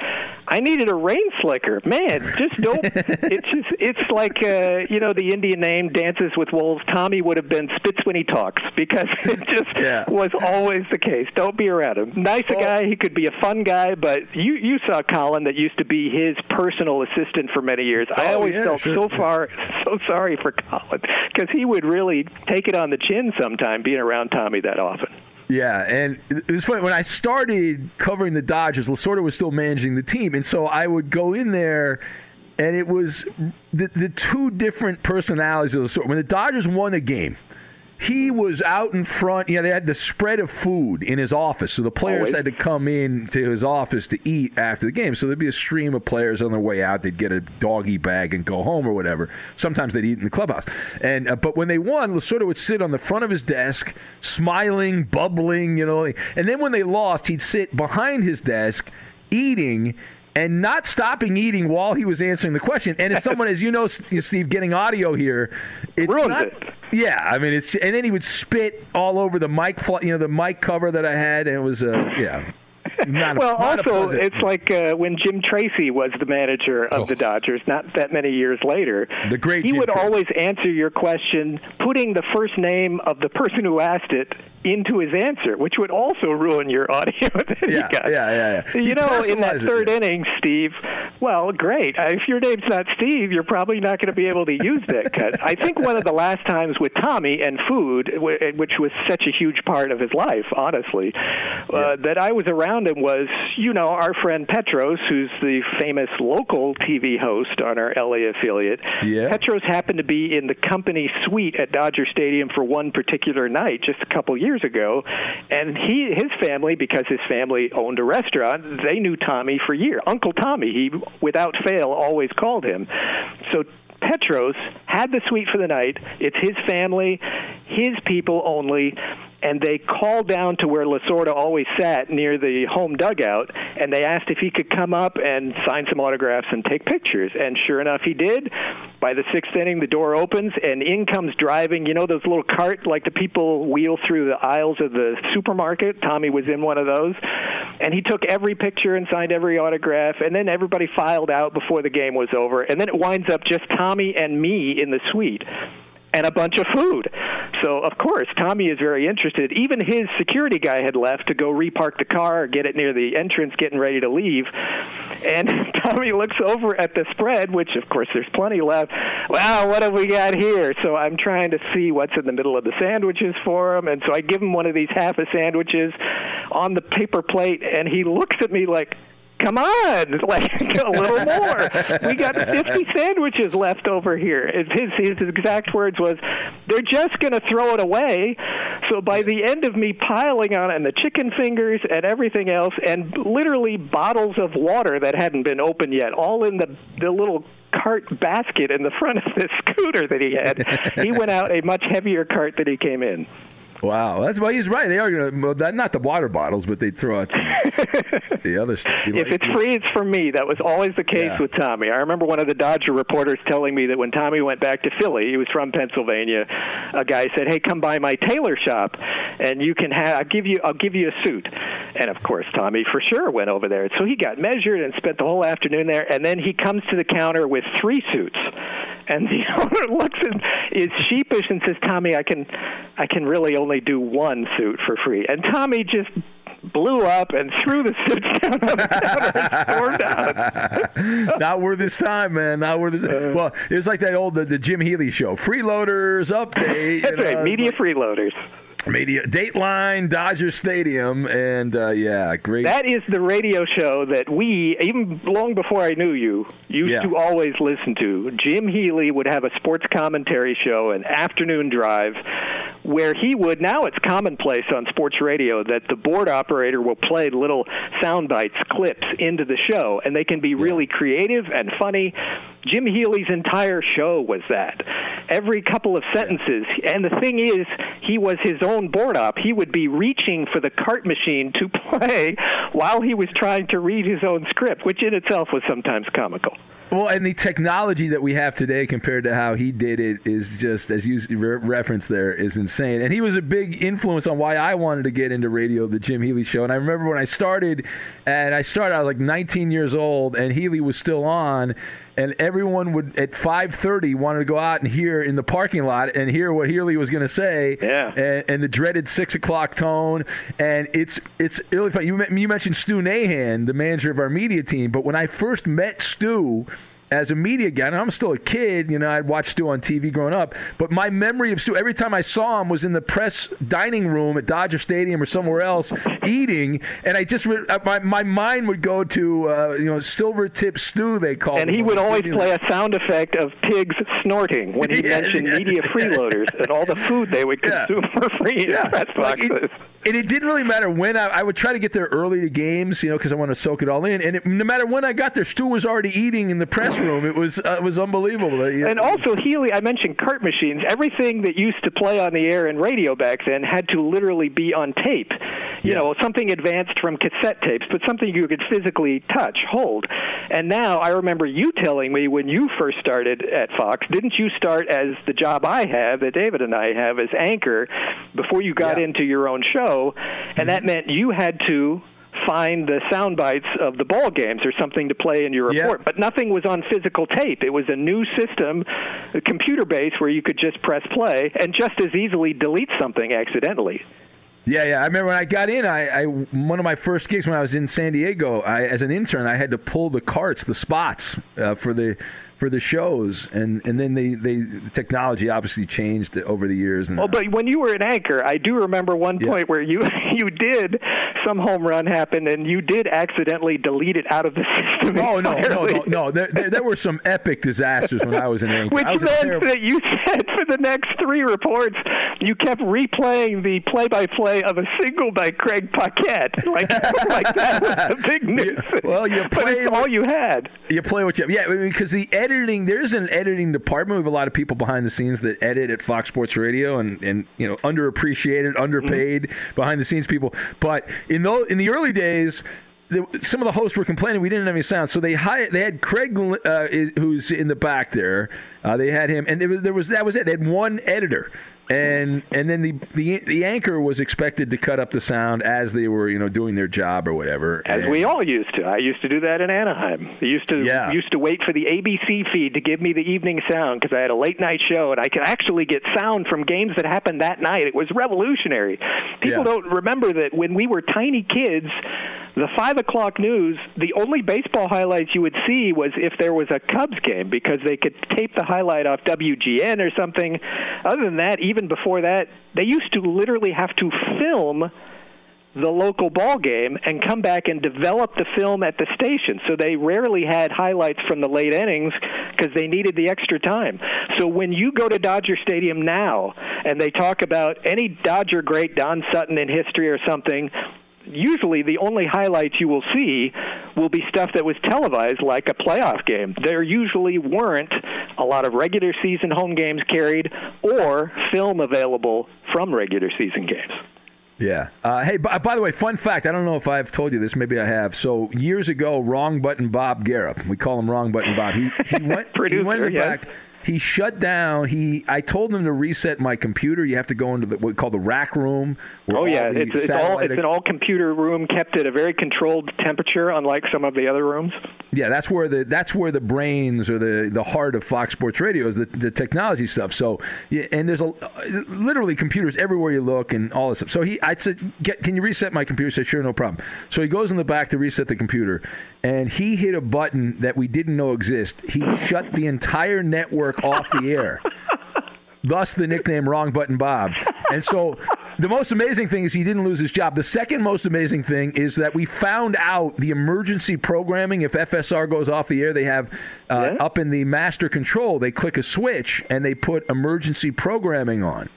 I needed a rain slicker. Man, just don't. it's just, it's like, uh, you know, the Indian name, Dances with Wolves. Tommy would have been spits when he talks because it just was always the case. Don't be around him. Nice a guy. He could be a fun guy, but you you saw Colin that used to be his personal assistant for many years. I Oh, always yeah, felt sure. so far so sorry for Colin because he would really take it on the chin sometime being around Tommy that often. Yeah, and it was funny when I started covering the Dodgers. Lasorda was still managing the team, and so I would go in there, and it was the the two different personalities of Lasorda. When the Dodgers won a game, he was out in front. You know, they had the spread of food in his office, so the players Always. had to come in to his office to eat after the game. So there'd be a stream of players on their way out. They'd get a doggy bag and go home or whatever. Sometimes they'd eat in the clubhouse. And uh, but when they won, Lasorda would sit on the front of his desk, smiling, bubbling, you know. And then when they lost, he'd sit behind his desk, eating. And not stopping eating while he was answering the question. And as someone, as you know, Steve, getting audio here, it's Ruins not. it. Yeah, I mean, it's and then he would spit all over the mic, you know, the mic cover that I had, and it was, uh, yeah. Not well, a also, it's like uh, when Jim Tracy was the manager of the Dodgers, not that many years later. Oh. The great He Jim would Tracy. always answer your question, putting the first name of the person who asked it into his answer, which would also ruin your audio. Yeah, got. yeah, yeah, yeah. He You know, in that personalized it, third yeah. inning, Steve. Well, great. Uh, If your name's not Steve, you're probably not going to be able to use that cut. I think one of the last times with Tommy and food, which was such a huge part of his life, honestly, uh, that I was around him was, you know, our friend Petros, who's the famous local TV host on our LA affiliate. Yeah. Petros happened to be in the company suite at Dodger Stadium for one particular night just a couple years ago, and he his family, because his family owned a restaurant, they knew Tommy for years. Uncle Tommy, he without fail always called him. So Petros had the suite for the night. It's his family, his people only, and they called down to where Lasorda always sat near the home dugout, and they asked if he could come up and sign some autographs and take pictures. And sure enough, he did. By the sixth inning, the door opens, and in comes driving. You know those little cart like the people wheel through the aisles of the supermarket. Tommy was in one of those, and he took every picture and signed every autograph. And then everybody filed out before the game was over, and then it winds up just Tommy and me in the suite and a bunch of food. So, of course, Tommy is very interested. Even his security guy had left to go repark the car, get it near the entrance, getting ready to leave. And Tommy looks over at the spread, which, of course, there's plenty left. Wow, what have we got here? So I'm trying to see what's in the middle of the sandwiches for him. And so I give him one of these half a sandwiches on the paper plate, and he looks at me like, come on, like a little more. We got 50 sandwiches left over here. His, his exact words was, they're just going to throw it away. So by the end of me piling on and the chicken fingers and everything else, and literally bottles of water that hadn't been opened yet, all in the, the little cart basket in the front of the scooter that he had, he went out a much heavier cart than he came in. Wow, that's why he's right. They are going to, well, not the water bottles, but they throw out the, the other stuff. You if like- it's free, it's for me. That was always the case Yeah. with Tommy. I remember one of the Dodger reporters telling me that when Tommy went back to Philly, he was from Pennsylvania. A guy said, "Hey, come by my tailor shop, and you can have. I'll give you. I'll give you a suit." And of course, Tommy for sure went over there. So he got measured and spent the whole afternoon there. And then he comes to the counter with three suits. And the owner looks and is sheepish and says, "Tommy, I can, I can really only do one suit for free." And Tommy just blew up and threw the suits down on the counter and stormed out. not worth his time, man. Not worth his. Uh. well, it was like that old the, the Jim Healy show, Freeloaders update. That's you know, right, media like- freeloaders. Media Dateline, Dodger Stadium, and uh, yeah, great. That is the radio show that we, even long before I knew you, used Yeah. to always listen to. Jim Healy would have a sports commentary show, an afternoon drive, where he would, now it's commonplace on sports radio that the board operator will play little sound bites, clips into the show, and they can be really creative and funny. Jim Healy's entire show was that. Every couple of sentences. And the thing is, he was his own board op. He would be reaching for the cart machine to play while he was trying to read his own script, which in itself was sometimes comical. Well, and the technology that we have today compared to how he did it is just, as you re- referenced there, is insane. And he was a big influence on why I wanted to get into radio, the Jim Healy show. And I remember when I started, and I started, I was like 19 years old, and Healy was still on, and everyone would at 5:30 wanted to go out and hear in the parking lot and hear what Healy was going to say. Yeah. And, and the dreaded six o'clock tone, and it's it's really funny. You, you mentioned Stu Nahan, the manager of our media team, but when I first met Stu as a media guy, and I'm still a kid, you know, I'd watch Stu on TV growing up, but my memory of Stu, every time I saw him was in the press dining room at Dodger Stadium or somewhere else eating, and I just, re- uh, my, my mind would go to, uh, you know, silver tip Stu, they call And him. he would always play a sound effect of pigs snorting when he Yeah, mentioned yeah, media freeloaders and all the food they would consume for free in press Like, boxes. it, and it didn't really matter when I, I would try to get there early to games, you know, because I want to soak it all in. And it, no matter when I got there, Stu was already eating in the press room. It was uh, it was unbelievable. And also, Healy, I mentioned cart machines. Everything that used to play on the air in radio back then had to literally be on tape. You know, something advanced from cassette tapes, but something you could physically touch, hold. And now I remember you telling me when you first started at Fox, didn't you start as the job I have, that David and I have, as anchor before you got into your own show? And that meant you had to find the sound bites of the ball games or something to play in your report. But nothing was on physical tape. It was a new system, computer based, where you could just press play and just as easily delete something accidentally. Yeah, yeah. I remember when I got in. I, I one of my first gigs when I was in San Diego. I, as an intern, I had to pull the carts, the spots uh, for the for the shows, and and then they they the technology obviously changed over the years. And Well, but when you were an anchor, I do remember one point where you you did some home run happen and you did accidentally delete it out of the system. Oh no, no, no, no! There, there, there were some epic disasters when I was an anchor. Which I was a meant terrible- that you said for the next three reports, you kept replaying the play-by-play of a single by Craig Paquette. Like, oh like that was a big nuisance. Well, you but play all you had. You play what you have. Yeah, because the editing, there's an editing department. We have a lot of people behind the scenes that edit at Fox Sports Radio, and and you know, underappreciated, underpaid behind the scenes people. But in the in the early days. Some of the hosts were complaining we didn't have any sound, so they hired. They had Craig, uh, who's in the back there. Uh, they had him, and there was, there was that was it. They had one editor, and and then the, the the anchor was expected to cut up the sound as they were you know doing their job or whatever. As And- we all used to. I used to do that in Anaheim. I used to Yeah. used to wait for the ABC feed to give me the evening sound because I had a late night show and I could actually get sound from games that happened that night. It was revolutionary. People Yeah. don't remember that when we were tiny kids, the five o'clock news, the only baseball highlights you would see was if there was a Cubs game because they could tape the highlight off WGN or something. Other than that, even before that, they used to literally have to film the local ball game and come back and develop the film at the station. So they rarely had highlights from the late innings because they needed the extra time. So when you go to Dodger Stadium now and they talk about any Dodger great Don Sutton in history or something, usually the only highlights you will see will be stuff that was televised like a playoff game. There usually weren't a lot of regular season home games carried or film available from regular season games. Yeah. Uh, hey, by, by the way, fun fact. I don't know if I've told you this. Maybe I have. So years ago, Wrong Button Bob Garrett. We call him Wrong Button Bob. He he went. he went yes. back. He shut down. He. I told him to reset my computer. You have to go into the, what we call the rack room. Oh yeah, it's, it's all it's an all computer room kept at a very controlled temperature, unlike some of the other rooms. Yeah, that's where the that's where the brains or the the heart of Fox Sports Radio is the, the technology stuff. So yeah, and there's a literally computers everywhere you look and all this stuff. So he I said, Get, "Can you reset my computer?" He said, "Sure, no problem." So he goes in the back to reset the computer, and he hit a button that we didn't know exist. He shut the entire network off the air. Thus the nickname Wrong Button Bob. And so the most amazing thing is he didn't lose his job. The second most amazing thing is that we found out the emergency programming. If FSR goes off the air, they have uh, up in the master control, they click a switch and they put emergency programming on.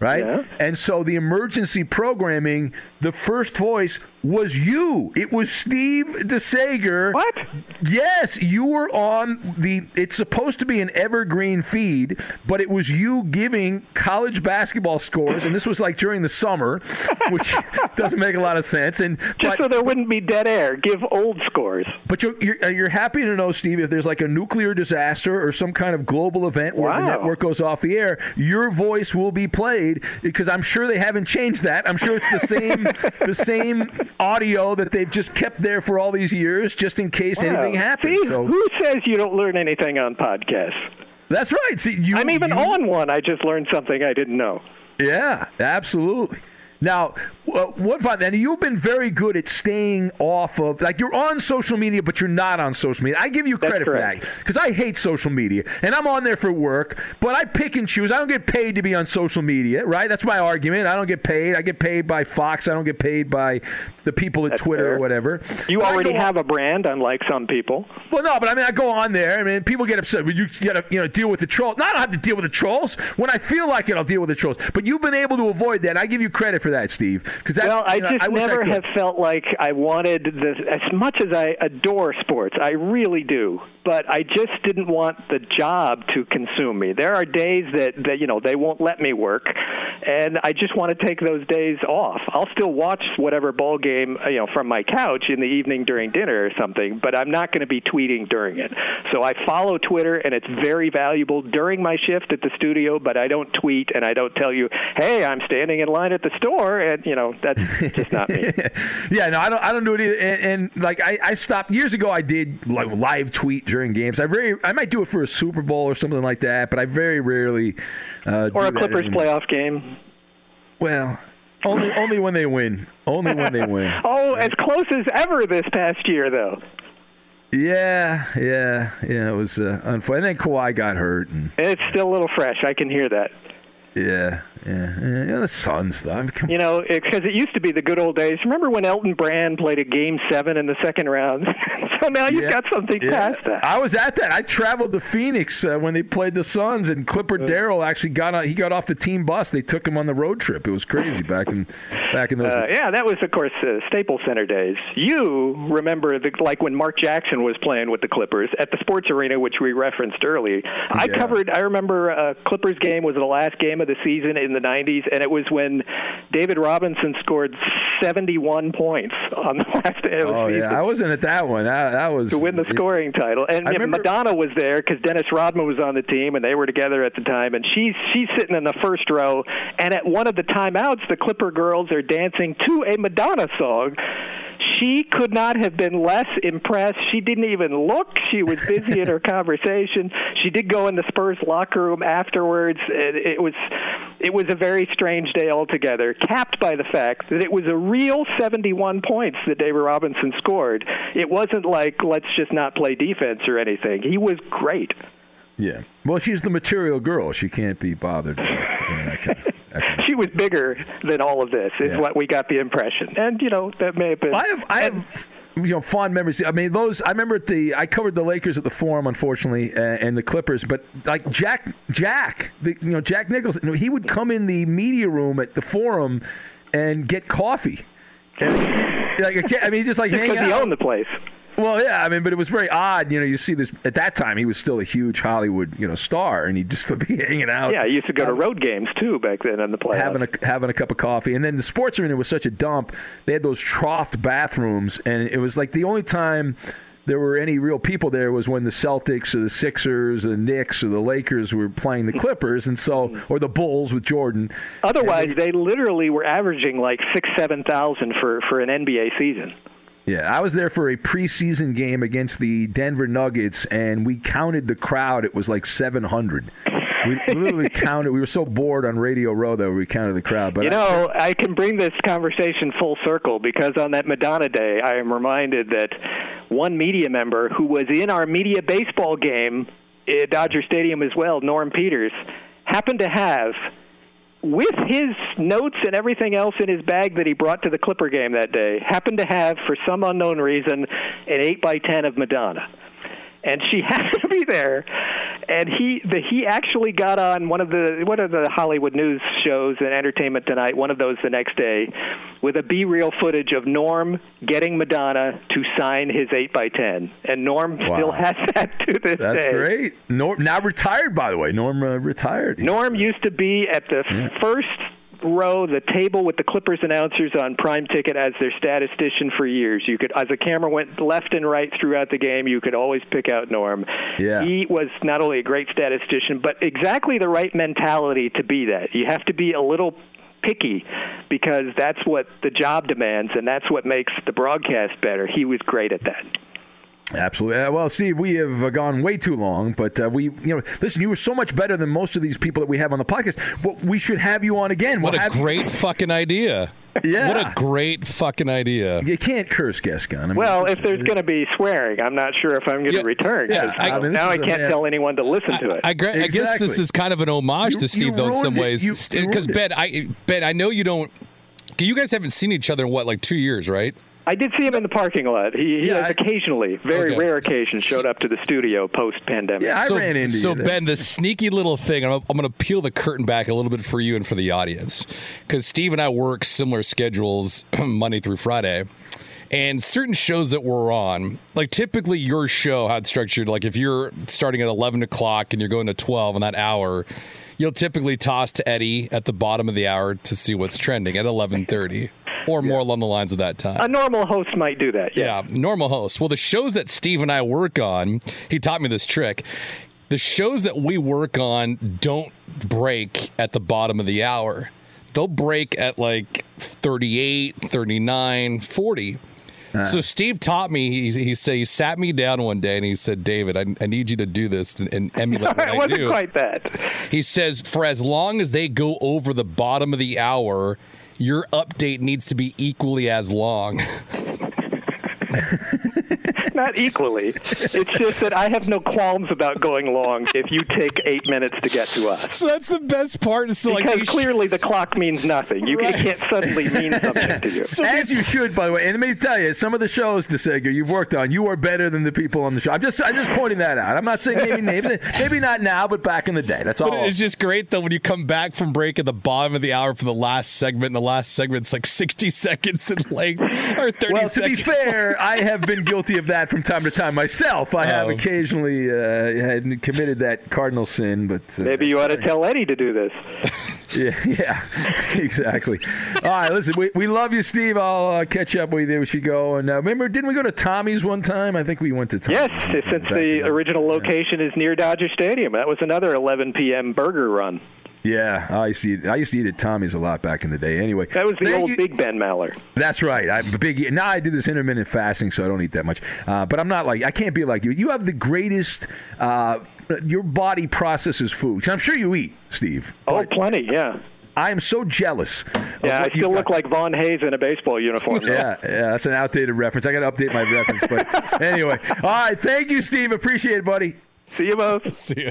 Right? And so the emergency programming, the first voice was you. It was Steve DeSager. What? Yes, you were on the. It's supposed to be an evergreen feed, but it was you giving college basketball scores, and this was like during the summer, which doesn't make a lot of sense. And Just so there wouldn't be dead air, give old scores. but you're, you're, uh, you're happy to know, Steve, if there's like a nuclear disaster or some kind of global event where the network goes off the air, your voice will be played because I'm sure they haven't changed that. I'm sure it's the same the same audio that they've just kept there for all these years, just in case Wow. anything happens. See, so who says you don't learn anything on podcasts? that's right. See, you, I'm even you- on one. I just learned something I didn't know. Yeah, absolutely. Now, uh, what fun? And you've been very good at staying off of, like, you're on social media, but you're not on social media. I give you credit for that because I hate social media, and I'm on there for work, but I pick and choose. I don't get paid to be on social media, right? That's my argument. I don't get paid. I get paid by Fox. I don't get paid by the people at That's Twitter fair. or whatever. You But already on- have a brand, unlike some people. well, no, but I mean, I go on there. I mean, people get upset. You got to, you know, deal with the trolls. No, I don't have to deal with the trolls. When I feel like it, I'll deal with the trolls. But you've been able to avoid that. I give you credit for that, Steve. Because well, I know, just I never could. have felt like I wanted this as much as I adore sports. I really do, but I just didn't want the job to consume me. There are days that that you know they won't let me work, and I just want to take those days off. I'll still watch whatever ball game uh, you know from my couch in the evening during dinner or something, but I'm not going to be tweeting during it. So I follow Twitter, and it's very valuable during my shift at the studio. But I don't tweet, and I don't tell you, "Hey, I'm standing in line at the store," and you know that's just not me. yeah, no, I don't. I don't do it either. And, and like, I, I stopped years ago. I did like live tweet during games. I very, I might do it for a Super Bowl or something like that, but I very rarely. Uh, or a Clippers anymore. playoff game. Well, only only when they win. Only when they win. Oh, as close as ever this past year, though. Yeah, yeah, yeah. It was uh, unfortunate. And then Kawhi got hurt, and It's still a little fresh. I can hear that. Yeah, yeah, yeah. the Suns, though. You know, because it, used to be the good old days. Remember when Elton Brand played a game seven in the second round? so now you've Yeah. got something Yeah. past that. I was at that. I traveled to Phoenix uh, when they played the Suns, and Clipper Darrell actually got on, he got off the team bus. They took him on the road trip. It was crazy back in back in those. Uh, yeah, that was, of course, uh, Staples Center days. You remember, the, like when Mark Jackson was playing with the Clippers at the Sports Arena, which we referenced earlier. I Yeah. covered. I remember a Clippers game was the last game of the season in the '90s, and it was when David Robinson scored 71 points on the last day of the oh season. yeah, I wasn't at that one. That, that was to win the scoring title. And remember- Madonna was there because Dennis Rodman was on the team, and they were together at the time. And she's she's sitting in the first row, and at one of the timeouts, the Clipper girls are dancing to a Madonna song. She could not have been less impressed. She didn't even look. She was busy in her conversation. She did go in the Spurs locker room afterwards. It, it was it was a very strange day altogether, capped by the fact that it was a real 71 points that David Robinson scored. It wasn't like let's just not play defense or anything. He was great. Yeah. Well, she's the material girl. She can't be bothered. By, you know, that kind of- that kind of- She was bigger than all of this. Is Yeah. what we got the impression. And you know that may have been. I have I have you know fond memories. I mean those. I remember at the I covered the Lakers at the Forum, unfortunately, uh, and the Clippers. But like Jack Jack, the, you know Jack Nichols, you know, he would come in the media room at the Forum and get coffee. And, like I, can't, I mean, just like Just hang 'cause he owned the place. Well, yeah, I mean, but it was very odd. You know, you see this at that time. He was still a huge Hollywood, you know, star, and he'd just be hanging out. Yeah, he used to go to road games too back then in the playoffs. having a having a cup of coffee, and then the sports arena was such a dump. They had those troughed bathrooms, and it was like the only time there were any real people there was when the Celtics or the Sixers or the Knicks or the Lakers were playing the hmm. Clippers, and so hmm. or the Bulls with Jordan. Otherwise, they literally were averaging like six, seven thousand for for an NBA season. Yeah, I was there for a preseason game against the Denver Nuggets, and we counted the crowd. It was like 700. We literally counted. We were so bored on Radio Row that we counted the crowd. But you I- know, I can bring this conversation full circle because on that Madonna day, I am reminded that one media member who was in our media baseball game at Dodger Stadium as well, Norm Peters, happened to have with his notes and everything else in his bag that he brought to the Clipper game that day, happened to have, for some unknown reason, an 8 by 10 of Madonna. And she happened to be there, and he the, he actually got on one of the one of the Hollywood news shows and Entertainment Tonight, one of those the next day, with a B-reel footage of Norm getting Madonna to sign his eight by ten, and Norm still has that to this That's day. That's great. Norm now retired, by the way. Norm uh, retired. Norm used to be at the first row, the table with the Clippers announcers on Prime Ticket as their statistician for years. You could, as the camera went left and right throughout the game, you could always pick out Norm. Yeah. He was not only a great statistician, but exactly the right mentality to be that. You have to be a little picky because that's what the job demands and that's what makes the broadcast better. He was great at that. Absolutely. Uh, well, Steve, we have uh, gone way too long, but uh, we, you know, listen, you were so much better than most of these people that we have on the podcast. Well, we should have you on again. What we'll a great fucking idea. Yeah. What a great fucking idea. You can't curse, Gascon. I mean, Well, if there's going to be swearing, I'm not sure if I'm going to return. yeah, I- I mean, now I this is a- can't yeah. tell anyone to listen to it. I, gra- I guess this is kind of an homage You- to Steve, though, in some it. ways. You- you Because. Ben, I Ben, I know you don't. You guys haven't seen each other in what, like two years, right? I did see him in the parking lot. He, he Yeah, has I- occasionally, very Okay. rare occasions, showed up to the studio post pandemic. Yeah, I so, ran into so you. there. Ben, the sneaky little thing, I'm, I'm going to peel the curtain back a little bit for you and for the audience, because Steve and I work similar schedules Monday through Friday, and certain shows that we're on, like typically your show, how it's structured, like if you're starting at 11 o'clock and you're going to 12 in that hour, you'll typically toss to Eddie at the bottom of the hour to see what's trending at 11:30 or more along the lines of that time. A normal host might do that. Yeah. Yeah, normal host. Well, the shows that Steve and I work on, he taught me this trick. The shows that we work on don't break at the bottom of the hour. They'll break at like 38, 39, 40. Uh-huh. So Steve taught me. He, he said he sat me down one day and he said, "David, I, I need you to do this and, and emulate what it I wasn't do." quite that. He says, for as long as they go over the bottom of the hour, your update needs to be equally as long. Not equally. It's just that I have no qualms about going long if you take eight minutes to get to us. So that's the best part. So because these- clearly the clock means nothing. You Right. it can't suddenly mean something to you. As you should, by the way. And let me tell you, some of the shows, DeSega, you've worked on, you are better than the people on the show. I'm just, I'm just pointing that out. I'm not saying maybe names, maybe not now, but back in the day. That's all. But it's just great though when you come back from break at the bottom of the hour for the last segment, and the last segment's like 60 seconds in length or 30 well, to be fair, I have been guilty of that from time to time myself. I have Oh. occasionally uh, had committed that cardinal sin, but uh, Maybe you ought to tell Eddie to do this. yeah, yeah, exactly. All right, listen, we, we love you, Steve. I'll uh, catch up with you as you go. And uh, remember, didn't we go to Tommy's one time? I think we went to Tommy's. Yes, since the original location is near Dodger Stadium. That was another 11 p.m. burger run. Yeah, I used to eat, I used to eat at Tommy's a lot back in the day. Anyway, That was the thank old you- Big Ben Maller. That's right. I'm big now. I do this intermittent fasting, so I don't eat that much. Uh, but I'm not like I can't be like you. You have the greatest. Uh, your body processes food. I'm sure you eat, Steve. Oh, plenty, yeah. I am so jealous. Yeah, I still look like Von Hayes in a baseball uniform. though. Yeah, yeah, that's an outdated reference. I got to update my reference. But anyway, all right. Thank you, Steve. Appreciate it, buddy. See you both. See you.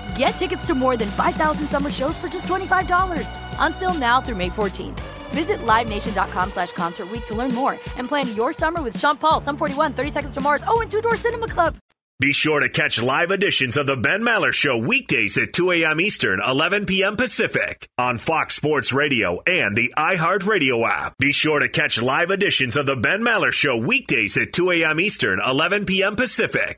Get tickets to more than 5,000 summer shows for just $25. On sale now through May 14th. Visit LiveNation.com slash Concert to learn more and plan your summer with Sean Paul, Sum 41, 30 Seconds to Mars, oh, and Two Door Cinema Club. Be sure to catch live editions of The Ben Maller Show weekdays at 2 a.m. Eastern, 11 p.m. Pacific on Fox Sports Radio and the iHeartRadio app. Be sure to catch live editions of The Ben Maller Show weekdays at 2 a.m. Eastern, 11 p.m. Pacific.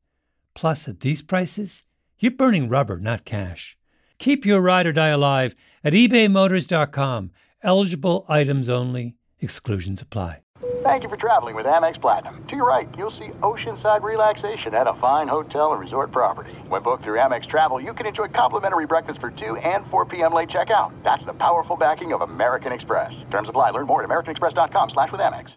Plus, at these prices, you're burning rubber, not cash. Keep your ride or die alive at ebaymotors.com. Eligible items only, exclusions apply. Thank you for traveling with Amex Platinum. To your right, you'll see oceanside relaxation at a fine hotel and resort property. When booked through Amex Travel, you can enjoy complimentary breakfast for 2 and 4 p.m. late checkout. That's the powerful backing of American Express. Terms apply. Learn more at americanexpress.com slash with Amex.